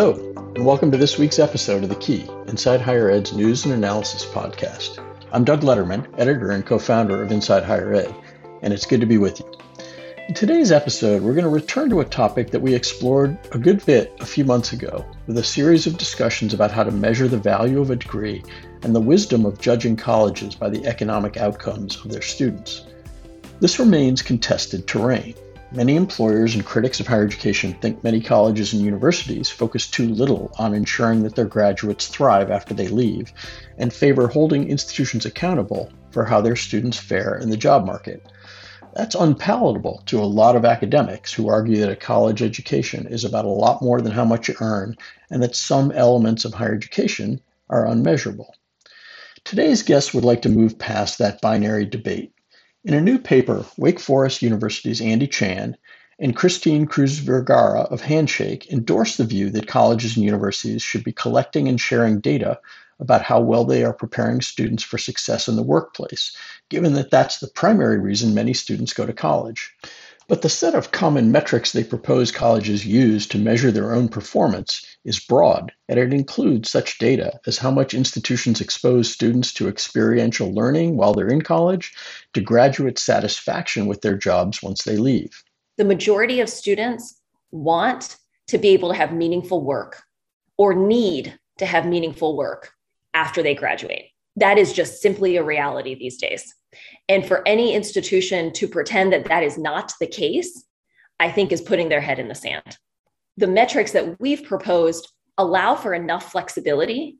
Hello, and welcome to this week's episode of The Key, Inside Higher Ed's news and analysis podcast. I'm Doug Lederman, editor and co founder of Inside Higher Ed, and it's good to be with you. In today's episode, we're going to return to a topic that we explored a good bit a few months ago with a series of discussions about how to measure the value of a degree and the wisdom of judging colleges by the economic outcomes of their students. This remains contested terrain. Many employers and critics of higher education think many colleges and universities focus too little on ensuring that their graduates thrive after they leave and favor holding institutions accountable for how their students fare in the job market. That's unpalatable to a lot of academics who argue that a college education is about a lot more than how much you earn and that some elements of higher education are unmeasurable. Today's guests would like to move past that binary debate in a new paper, Wake Forest University's Andy Chan and Christine Cruzvergara of Handshake endorsed the view that colleges and universities should be collecting and sharing data about how well they are preparing students for success in the workplace, given that that's the primary reason many students go to college. But the set of common metrics they propose colleges use to measure their own performance is broad, and it includes such data as how much institutions expose students to experiential learning while they're in college, to graduate satisfaction with their jobs once they leave. The majority of students want to be able to have meaningful work or need to have meaningful work after they graduate. That is just simply a reality these days. And for any institution to pretend that that is not the case, I think is putting their head in the sand. The metrics that we've proposed allow for enough flexibility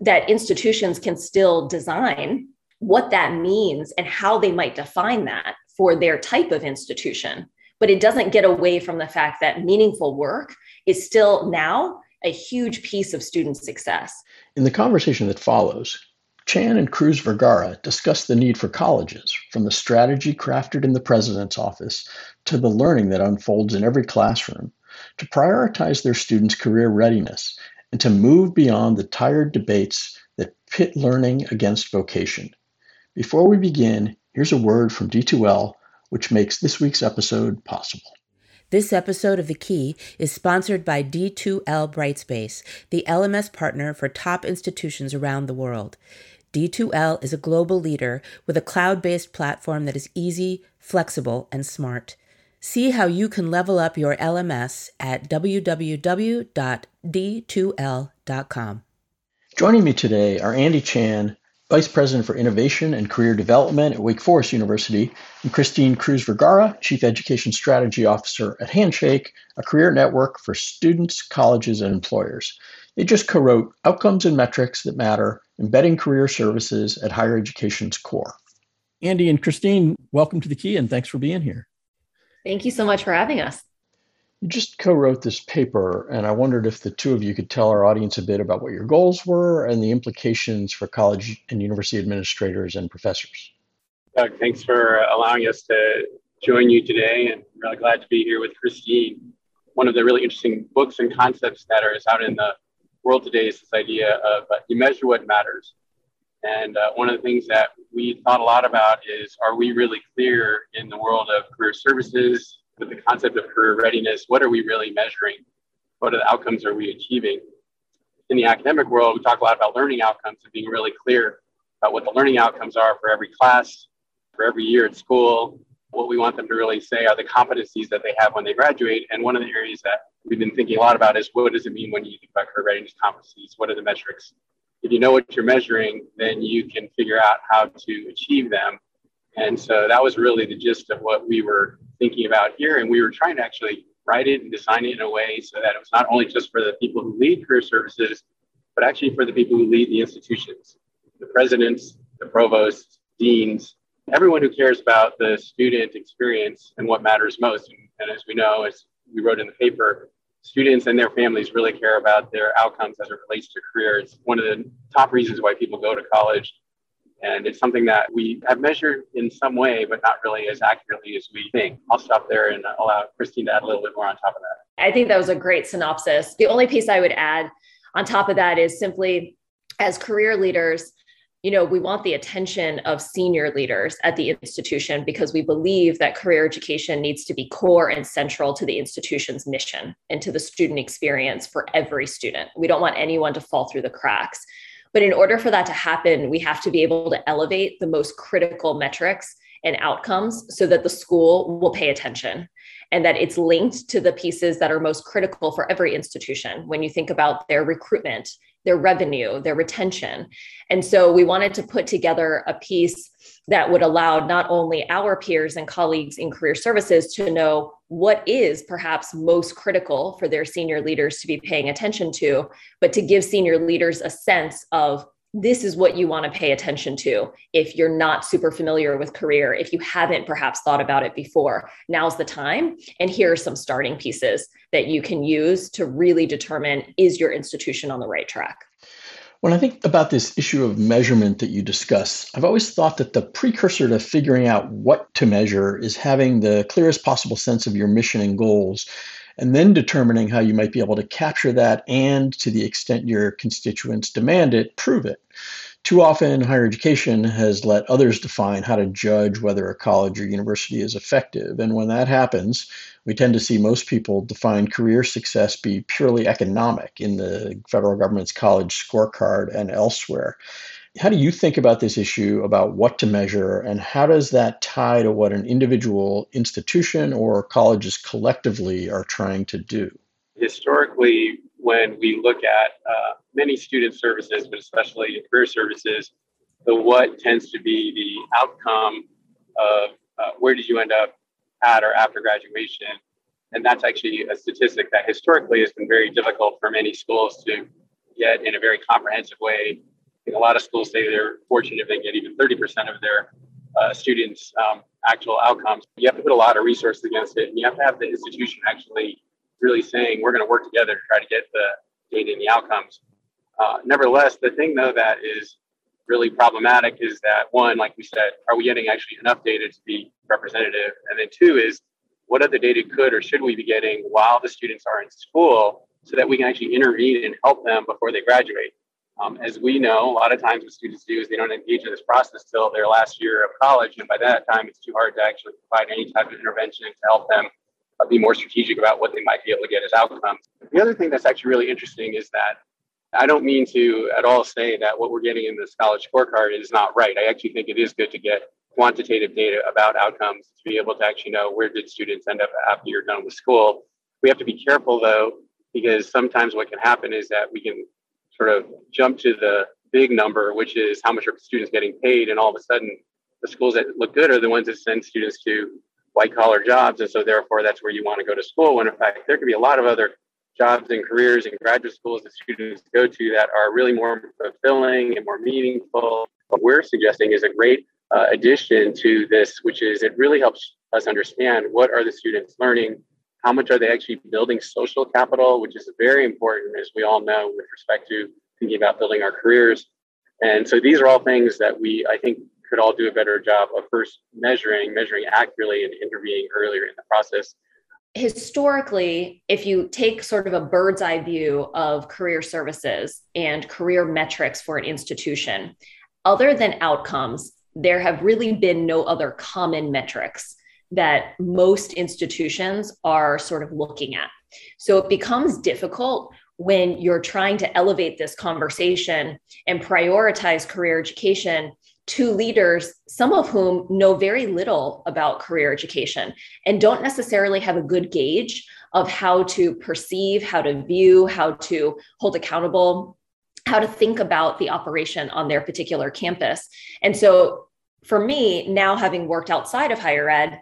that institutions can still design what that means and how they might define that for their type of institution. But it doesn't get away from the fact that meaningful work is still now a huge piece of student success. In the conversation that follows, Chan and Cruzvergara discuss the need for colleges, from the strategy crafted in the president's office to the learning that unfolds in every classroom, to prioritize their students' career readiness and to move beyond the tired debates that pit learning against vocation. Before we begin, here's a word from D2L which makes this week's episode possible. This episode of The Key is sponsored by D2L Brightspace, the LMS partner for top institutions around the world. D2L is a global leader with a cloud based platform that is easy, flexible, and smart. See how you can level up your LMS at www.d2l.com. Joining me today are Andy Chan, Vice President for Innovation and Career Development at Wake Forest University, and Christine Cruzvergara, Chief Education Strategy Officer at Handshake, a career network for students, colleges, and employers. They just co wrote Outcomes and Metrics That Matter Embedding Career Services at Higher Education's Core. Andy and Christine, welcome to the Key and thanks for being here. Thank you so much for having us. You just co wrote this paper, and I wondered if the two of you could tell our audience a bit about what your goals were and the implications for college and university administrators and professors. Doug, thanks for allowing us to join you today, and really glad to be here with Christine. One of the really interesting books and concepts that are out in the world today is this idea of uh, you measure what matters. And uh, one of the things that we thought a lot about is are we really clear in the world of career services with the concept of career readiness? What are we really measuring? What are the outcomes are we achieving? In the academic world, we talk a lot about learning outcomes and being really clear about what the learning outcomes are for every class, for every year at school, what we want them to really say are the competencies that they have when they graduate. And one of the areas that we've been thinking a lot about is what does it mean when you think about career readiness competencies? What are the metrics? If you know what you're measuring, then you can figure out how to achieve them. And so that was really the gist of what we were thinking about here. And we were trying to actually write it and design it in a way so that it was not only just for the people who lead career services, but actually for the people who lead the institutions, the presidents, the provosts, deans, everyone who cares about the student experience and what matters most. And, and as we know, as we wrote in the paper, students and their families really care about their outcomes as it relates to career. It's one of the top reasons why people go to college. And it's something that we have measured in some way, but not really as accurately as we think. I'll stop there and allow Christine to add a little bit more on top of that. I think that was a great synopsis. The only piece I would add on top of that is simply as career leaders, you know, we want the attention of senior leaders at the institution because we believe that career education needs to be core and central to the institution's mission and to the student experience for every student. We don't want anyone to fall through the cracks. But in order for that to happen, we have to be able to elevate the most critical metrics and outcomes so that the school will pay attention and that it's linked to the pieces that are most critical for every institution. When you think about their recruitment their revenue, their retention. And so we wanted to put together a piece that would allow not only our peers and colleagues in career services to know what is perhaps most critical for their senior leaders to be paying attention to, but to give senior leaders a sense of this is what you want to pay attention to if you're not super familiar with career if you haven't perhaps thought about it before. Now's the time and here are some starting pieces that you can use to really determine is your institution on the right track? When I think about this issue of measurement that you discuss, I've always thought that the precursor to figuring out what to measure is having the clearest possible sense of your mission and goals and then determining how you might be able to capture that and, to the extent your constituents demand it, prove it. Too often, higher education has let others define how to judge whether a college or university is effective. And when that happens, we tend to see most people define career success be purely economic in the federal government's college scorecard and elsewhere. How do you think about this issue about what to measure, and how does that tie to what an individual institution or colleges collectively are trying to do? Historically, when we look at uh, many student services, but especially career services, the what tends to be the outcome of uh, where did you end up at or after graduation. And that's actually a statistic that historically has been very difficult for many schools to get in a very comprehensive way a lot of schools say they're fortunate if they get even 30% of their uh, students' um, actual outcomes. You have to put a lot of resources against it, and you have to have the institution actually really saying, we're going to work together to try to get the data and the outcomes. Uh, nevertheless, the thing, though, that is really problematic is that one, like we said, are we getting actually enough data to be representative? And then two is, what other data could or should we be getting while the students are in school so that we can actually intervene and help them before they graduate? Um, as we know, a lot of times what students do is they don't engage in this process till their last year of college. And by that time, it's too hard to actually provide any type of intervention to help them uh, be more strategic about what they might be able to get as outcomes. The other thing that's actually really interesting is that I don't mean to at all say that what we're getting in this college scorecard is not right. I actually think it is good to get quantitative data about outcomes to be able to actually know where did students end up after you're done with school. We have to be careful though, because sometimes what can happen is that we can sort of jump to the big number, which is how much are students getting paid, and all of a sudden the schools that look good are the ones that send students to white collar jobs, and so therefore that's where you want to go to school. When in fact there could be a lot of other jobs and careers and graduate schools that students go to that are really more fulfilling and more meaningful. What we're suggesting is a great uh, addition to this, which is it really helps us understand what are the students learning how much are they actually building social capital, which is very important, as we all know, with respect to thinking about building our careers. And so these are all things that we, I think, could all do a better job of first measuring, measuring accurately, and intervening earlier in the process. Historically, if you take sort of a bird's eye view of career services and career metrics for an institution, other than outcomes, there have really been no other common metrics that most institutions are sort of looking at. So it becomes difficult when you're trying to elevate this conversation and prioritize career education to leaders, some of whom know very little about career education and don't necessarily have a good gauge of how to perceive, how to view, how to hold accountable, how to think about the operation on their particular campus. And so for me, now having worked outside of higher ed,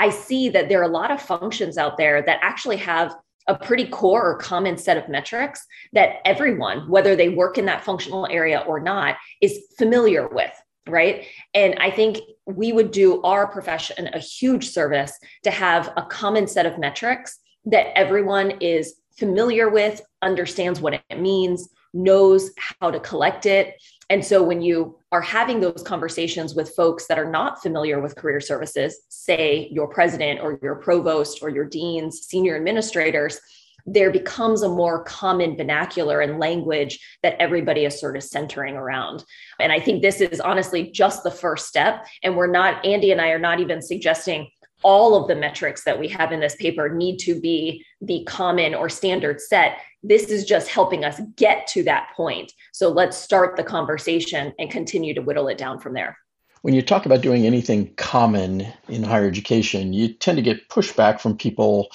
I see that there are a lot of functions out there that actually have a pretty core or common set of metrics that everyone, whether they work in that functional area or not, is familiar with. Right. And I think we would do our profession a huge service to have a common set of metrics that everyone is familiar with, understands what it means, knows how to collect it, and so when you are having those conversations with folks that are not familiar with career services, say your president or your provost or your deans, senior administrators, there becomes a more common vernacular and language that everybody is sort of centering around. And I think this is honestly just the first step. And we're not, Andy and I are not even suggesting all of the metrics that we have in this paper need to be the common or standard set. This is just helping us get to that point. So let's start the conversation and continue to whittle it down from there. When you talk about doing anything common in higher education, you tend to get pushback from people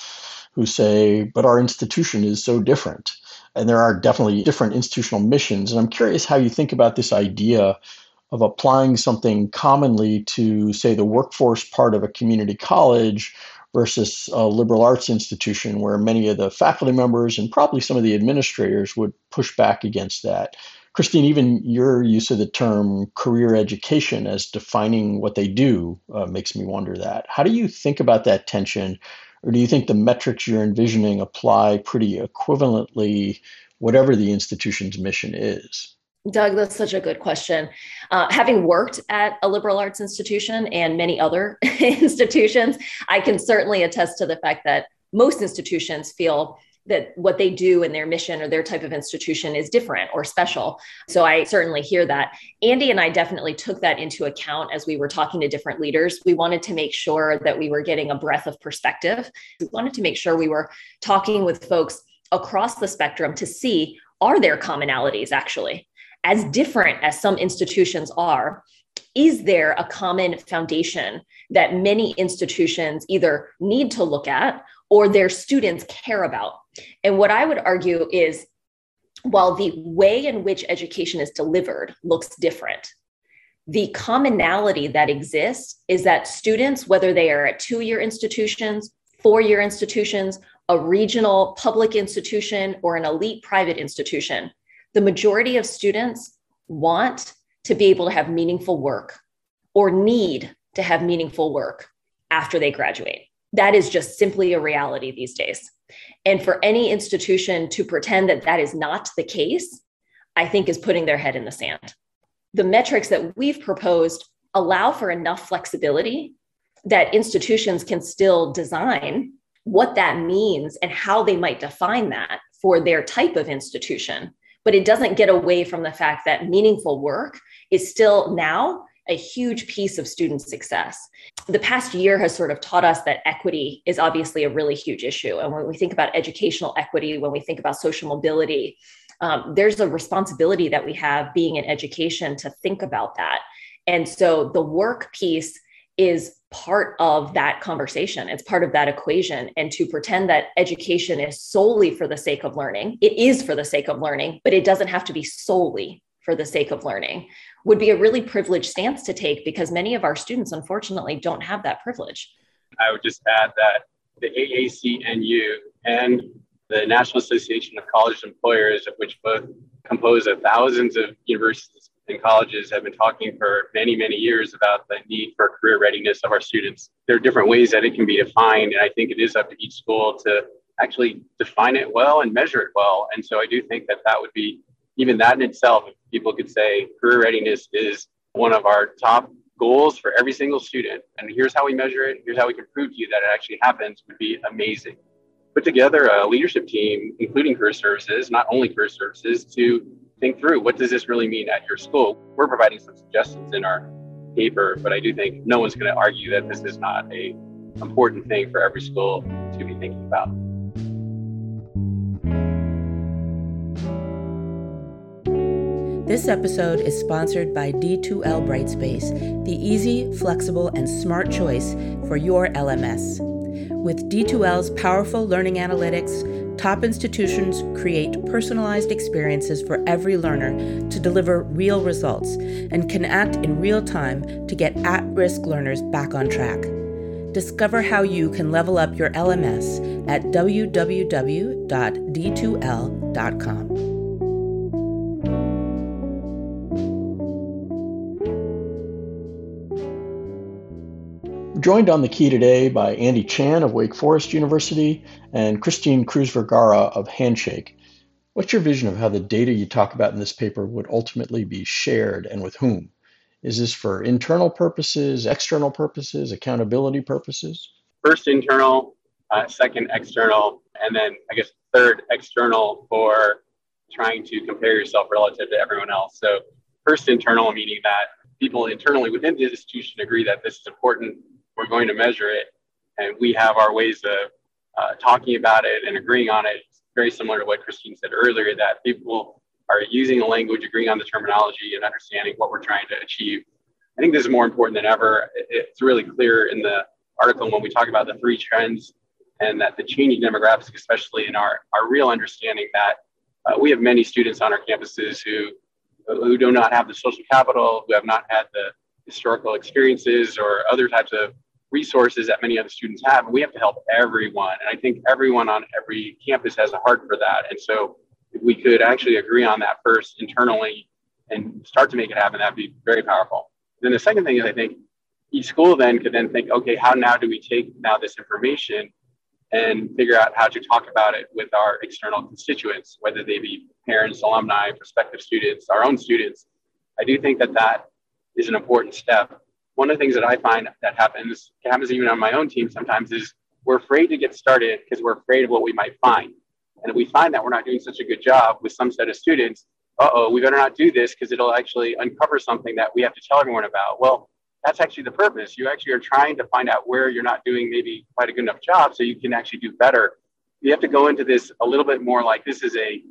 who say, but our institution is so different. And there are definitely different institutional missions. And I'm curious how you think about this idea of applying something commonly to, say, the workforce part of a community college versus a liberal arts institution where many of the faculty members and probably some of the administrators would push back against that. Christine, even your use of the term career education as defining what they do uh, makes me wonder that. How do you think about that tension? Or do you think the metrics you're envisioning apply pretty equivalently, whatever the institution's mission is? Doug, that's such a good question. Uh, having worked at a liberal arts institution and many other institutions, I can certainly attest to the fact that most institutions feel that what they do in their mission or their type of institution is different or special. So I certainly hear that. Andy and I definitely took that into account as we were talking to different leaders. We wanted to make sure that we were getting a breadth of perspective. We wanted to make sure we were talking with folks across the spectrum to see are there commonalities actually? As different as some institutions are, is there a common foundation that many institutions either need to look at or their students care about? And what I would argue is while the way in which education is delivered looks different, the commonality that exists is that students, whether they are at two year institutions, four year institutions, a regional public institution, or an elite private institution, the majority of students want to be able to have meaningful work or need to have meaningful work after they graduate. That is just simply a reality these days. And for any institution to pretend that that is not the case, I think is putting their head in the sand. The metrics that we've proposed allow for enough flexibility that institutions can still design what that means and how they might define that for their type of institution but it doesn't get away from the fact that meaningful work is still now a huge piece of student success. The past year has sort of taught us that equity is obviously a really huge issue. And when we think about educational equity, when we think about social mobility, um, there's a responsibility that we have being in education to think about that. And so the work piece is part of that conversation. It's part of that equation. And to pretend that education is solely for the sake of learning, it is for the sake of learning, but it doesn't have to be solely for the sake of learning, would be a really privileged stance to take because many of our students, unfortunately, don't have that privilege. I would just add that the AAC&U and the National Association of College Employers, of which both compose of thousands of universities and colleges have been talking for many, many years about the need for career readiness of our students. There are different ways that it can be defined, and I think it is up to each school to actually define it well and measure it well. And so I do think that that would be even that in itself, if people could say career readiness is one of our top goals for every single student. And here's how we measure it. Here's how we can prove to you that it actually happens would be amazing. Put together a leadership team, including career services, not only career services, to think through what does this really mean at your school. We're providing some suggestions in our paper, but I do think no one's going to argue that this is not a important thing for every school to be thinking about. This episode is sponsored by D2L Brightspace, the easy, flexible, and smart choice for your LMS. With D2L's powerful learning analytics, top institutions create personalized experiences for every learner to deliver real results and can act in real time to get at risk learners back on track. Discover how you can level up your LMS at www.d2l.com. joined on the key today by Andy Chan of Wake Forest University and Christine Cruzvergara of Handshake. What's your vision of how the data you talk about in this paper would ultimately be shared and with whom? Is this for internal purposes, external purposes, accountability purposes? First, internal. uh, second external, and then I guess third external for trying to compare yourself relative to everyone else. So first internal, meaning that people internally within the institution agree that this is important. We're going to measure it, and we have our ways of uh, talking about it and agreeing on it. It's very similar to what Christine said earlier that people are using the language, agreeing on the terminology, and understanding what we're trying to achieve. I think this is more important than ever. It's really clear in the article when we talk about the three trends and that the changing demographics, especially in our, our real understanding that uh, we have many students on our campuses who, who do not have the social capital, who have not had the historical experiences or other types of resources that many other students have. And we have to help everyone. And I think everyone on every campus has a heart for that. And so if we could actually agree on that first internally and start to make it happen, that'd be very powerful. Then the second thing is I think each school then could then think, okay, how now do we take now this information and figure out how to talk about it with our external constituents, whether they be parents, alumni, prospective students, our own students. I do think that that is an important step. One of the things that I find that happens, happens even on my own team sometimes, is we're afraid to get started because we're afraid of what we might find. And if we find that we're not doing such a good job with some set of students, uh oh, we better not do this because it'll actually uncover something that we have to tell everyone about. Well, that's actually the purpose. You actually are trying to find out where you're not doing maybe quite a good enough job so you can actually do better. You have to go into this a little bit more like this is a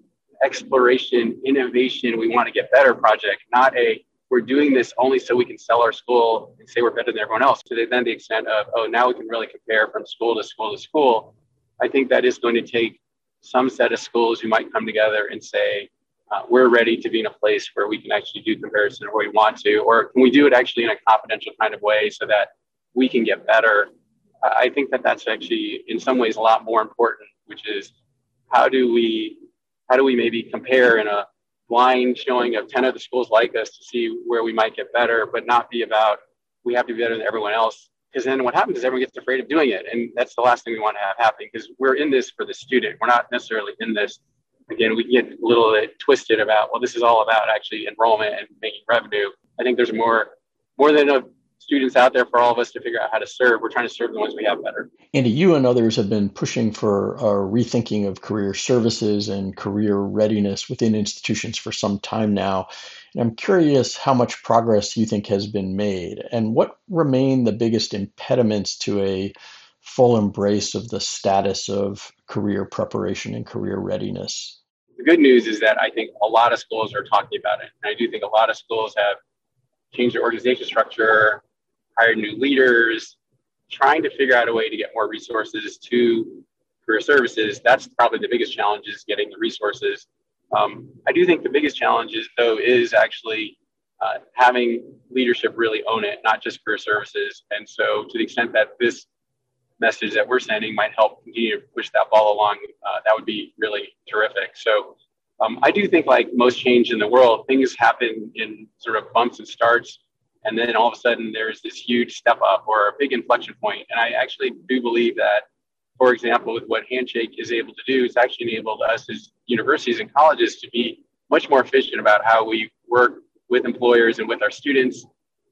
exploration, innovation, we want to get better project, not a we're doing this only so we can sell our school and say we're better than everyone else. To then the extent of, oh, now we can really compare from school to school to school. I think that is going to take some set of schools who might come together and say, uh, we're ready to be in a place where we can actually do comparison where we want to, or can we do it actually in a confidential kind of way so that we can get better? I think that that's actually in some ways a lot more important, which is how do we how do we maybe compare in a blind showing of 10 other schools like us to see where we might get better, but not be about we have to be better than everyone else. Because then what happens is everyone gets afraid of doing it. And that's the last thing we want to have happen because we're in this for the student. We're not necessarily in this again, we get a little bit twisted about, well, this is all about actually enrollment and making revenue. I think there's more, more than enough students out there for all of us to figure out how to serve. We're trying to serve the ones we have better. Andy, you and others have been pushing for a rethinking of career services and career readiness within institutions for some time now. And I'm curious how much progress you think has been made and what remain the biggest impediments to a full embrace of the status of career preparation and career readiness? The good news is that I think a lot of schools are talking about it. And I do think a lot of schools have changed their organization structure, hired new leaders, trying to figure out a way to get more resources to career services. That's probably the biggest challenge is getting the resources. Um, I do think the biggest challenge is, though, is actually uh, having leadership really own it, not just career services. And so, to the extent that this message that we're sending might help continue to push that ball along, uh, that would be really terrific. So um, I do think like most change in the world, things happen in sort of bumps and starts. And then all of a sudden there's this huge step up or a big inflection point. And I actually do believe that, for example, with what Handshake is able to do, it's actually enabled us as universities and colleges to be much more efficient about how we work with employers and with our students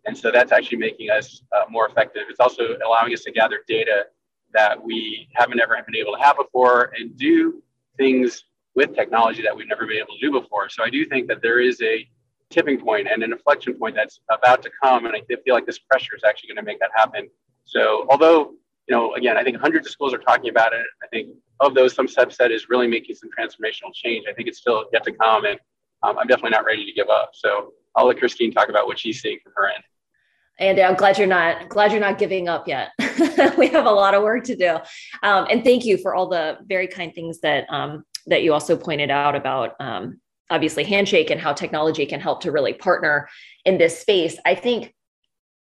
and so that's actually making us uh, more effective. It's also allowing us to gather data that we haven't ever been able to have before and do things with technology that we've never been able to do before. So I do think that there is a tipping point and an inflection point that's about to come. And I feel like this pressure is actually going to make that happen. So although, you know, again, I think hundreds of schools are talking about it. I think of those, some subset is really making some transformational change. I think it's still yet to come. And um, I'm definitely not ready to give up. So I'll let Christine talk about what she's seeing from her end. And I'm glad you're not glad you're not giving up yet. we have a lot of work to do. Um, and thank you for all the very kind things that um, that you also pointed out about um, obviously Handshake and how technology can help to really partner in this space. I think,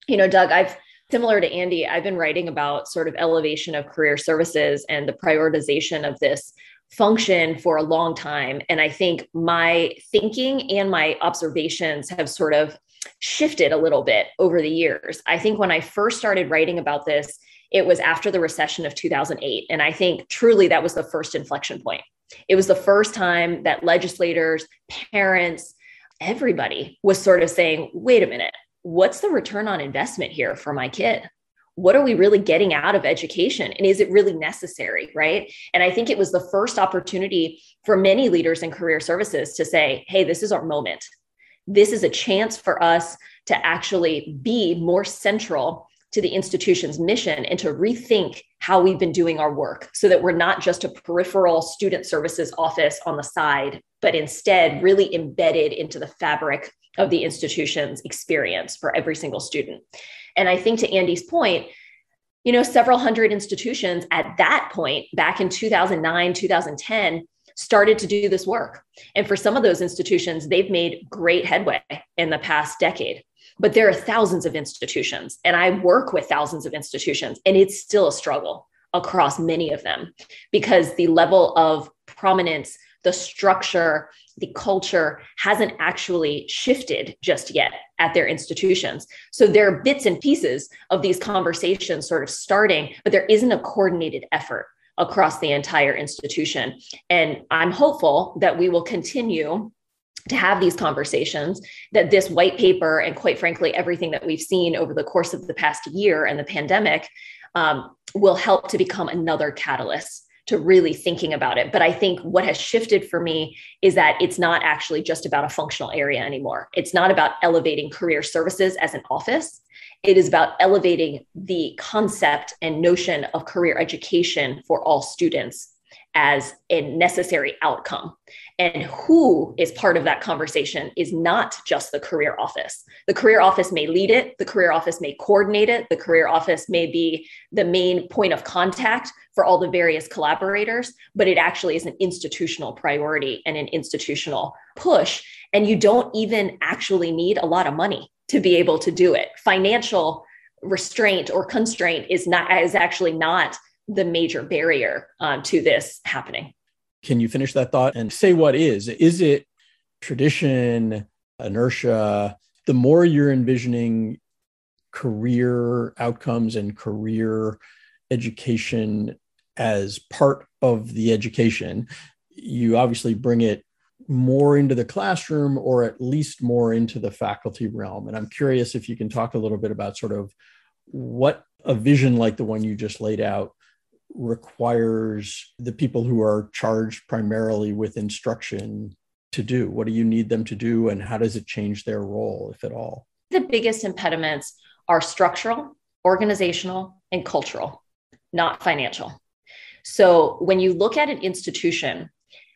you know, Doug, I've similar to Andy, I've been writing about sort of elevation of career services and the prioritization of this function for a long time. And I think my thinking and my observations have sort of shifted a little bit over the years. I think when I first started writing about this, it was after the recession of 2008. And I think truly that was the first inflection point. It was the first time that legislators, parents, everybody was sort of saying, wait a minute, what's the return on investment here for my kid? what are we really getting out of education? And is it really necessary? Right? And i think it was the first opportunity for many leaders in career services to say hey this is our moment. This is a chance for us to actually be more central to the institution's mission and to rethink how we've been doing our work so that we're not just a peripheral student services office on the side, but instead really embedded into the fabric of the institution's experience for every single student. And I think to Andy's point, you know, several hundred institutions at that point, back in 2009, 2010, started to do this work. And for some of those institutions, they've made great headway in the past decade. But there are thousands of institutions, and I work with thousands of institutions, and it's still a struggle across many of them because the level of prominence, the structure, the culture hasn't actually shifted just yet at their institutions. So there are bits and pieces of these conversations sort of starting, but there isn't a coordinated effort across the entire institution. And I'm hopeful that we will continue to have these conversations that this white paper and quite frankly everything that we've seen over the course of the past year and the pandemic um, will help to become another catalyst to really thinking about it. But i think what has shifted for me is that it's not actually just about a functional area anymore. It's not about elevating career services as an office. It is about elevating the concept and notion of career education for all students as a necessary outcome. And who is part of that conversation is not just the career office. The career office may lead it, the career office may coordinate it, the career office may be the main point of contact for all the various collaborators, but it actually is an institutional priority and an institutional push. And you don't even actually need a lot of money to be able to do it. Financial restraint or constraint is not is actually not the major barrier um, to this happening. Can you finish that thought and say what is? Is it tradition, inertia? The more you're envisioning career outcomes and career education as part of the education, you obviously bring it more into the classroom or at least more into the faculty realm. And I'm curious if you can talk a little bit about sort of what a vision like the one you just laid out requires the people who are charged primarily with instruction to do? What do you need them to do, and how does it change their role, if at all? The biggest impediments are structural, organizational, and cultural, not financial. So when you look at an institution,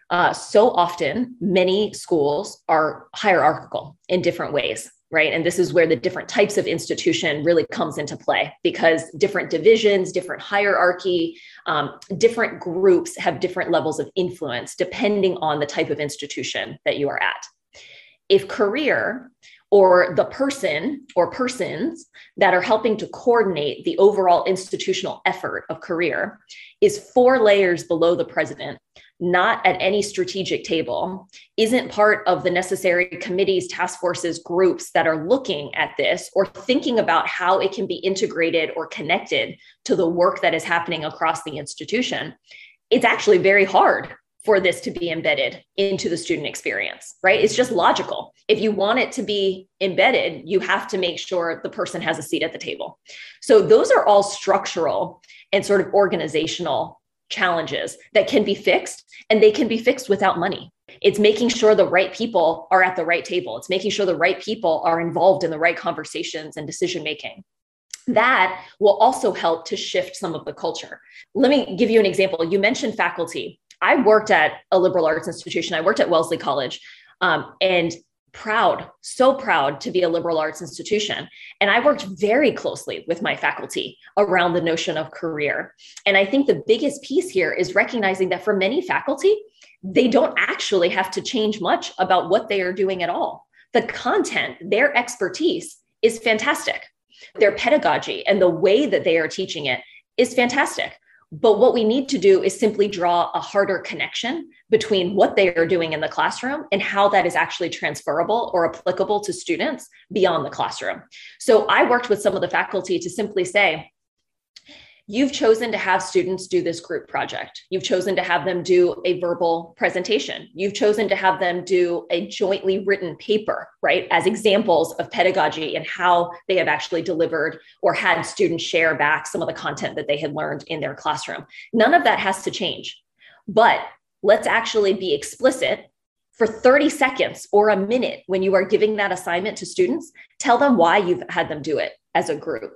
uh, so often many schools are hierarchical in different ways right? And this is where the different types of institution really comes into play because different divisions different hierarchy um, different groups have different levels of influence depending on the type of institution that you are at. If career or the person or persons that are helping to coordinate the overall institutional effort of career is four layers below the president not at any strategic table, isn't part of the necessary committees, task forces, groups that are looking at this or thinking about how it can be integrated or connected to the work that is happening across the institution, it's actually very hard for this to be embedded into the student experience, right? It's just logical. If you want it to be embedded, you have to make sure the person has a seat at the table. So, those are all structural and sort of organizational challenges that can be fixed and they can be fixed without money. It's making sure the right people are at the right table. It's making sure the right people are involved in the right conversations and decision making. That will also help to shift some of the culture. Let me give you an example. You mentioned faculty. I worked at a liberal arts institution, I worked at Wellesley College. Um, and proud, so proud to be a liberal arts institution. And I worked very closely with my faculty around the notion of career. And I think the biggest piece here is recognizing that for many faculty, they don't actually have to change much about what they are doing at all. The content, their expertise is fantastic. Their pedagogy and the way that they are teaching it is fantastic. But what we need to do is simply draw a harder connection between what they are doing in the classroom and how that is actually transferable or applicable to students beyond the classroom. So I worked with some of the faculty to simply say, You've chosen to have students do this group project. You've chosen to have them do a verbal presentation. You've chosen to have them do a jointly written paper, right? As examples of pedagogy and how they have actually delivered or had students share back some of the content that they had learned in their classroom. None of that has to change. But let's actually be explicit for 30 seconds or a minute when you are giving that assignment to students. Tell them why you've had them do it as a group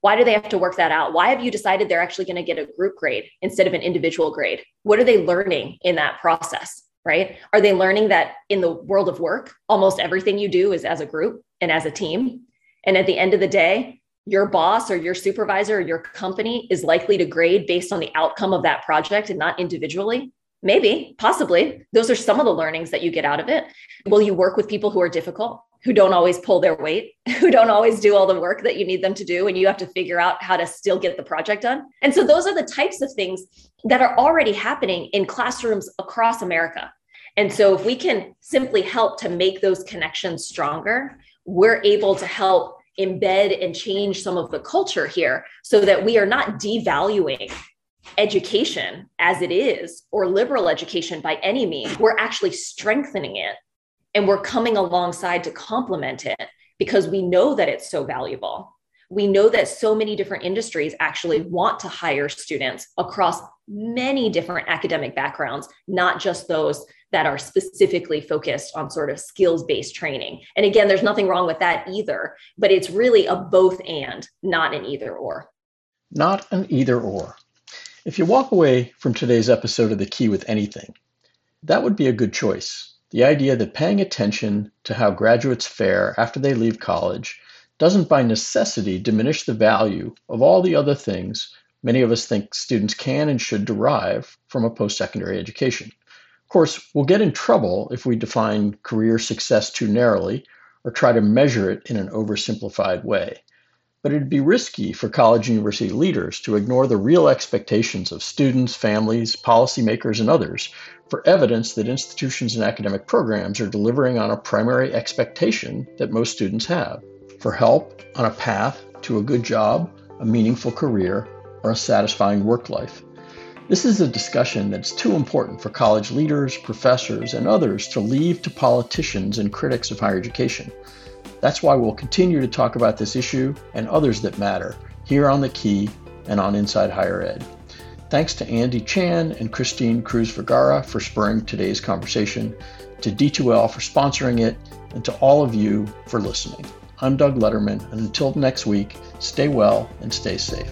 why do they have to work that out? Why have you decided they're actually going to get a group grade instead of an individual grade? What are they learning in that process? Right? Are they learning that in the world of work, almost everything you do is as a group and as a team? And at the end of the day, your boss or your supervisor or your company is likely to grade based on the outcome of that project and not individually. Maybe, possibly. Those are some of the learnings that you get out of it. Will you work with people who are difficult? Who don't always pull their weight, who don't always do all the work that you need them to do. And you have to figure out how to still get the project done. And so those are the types of things that are already happening in classrooms across America. And so if we can simply help to make those connections stronger, we're able to help embed and change some of the culture here so that we are not devaluing education as it is or liberal education by any means. We're actually strengthening it and we're coming alongside to complement it because we know that it's so valuable. We know that so many different industries actually want to hire students across many different academic backgrounds, not just those that are specifically focused on sort of skills based training. And again, there's nothing wrong with that either, but it's really a both and, not an either or. Not an either or. If you walk away from today's episode of The Key with anything, that would be a good choice. The idea that paying attention to how graduates fare after they leave college doesn't by necessity diminish the value of all the other things many of us think students can and should derive from a post secondary education. Of course, we'll get in trouble if we define career success too narrowly or try to measure it in an oversimplified way but it'd be risky for college university leaders to ignore the real expectations of students, families, policymakers, and others for evidence that institutions and academic programs are delivering on a primary expectation that most students have for help on a path to a good job, a meaningful career, or a satisfying work life. This is a discussion that's too important for college leaders, professors, and others to leave to politicians and critics of higher education. That's why we'll continue to talk about this issue and others that matter here on The Key and on Inside Higher Ed. Thanks to Andy Chan and Christine Cruzvergara for spurring today's conversation, to D2L for sponsoring it, and to all of you for listening. I'm Doug Lederman, and until next week, stay well and stay safe.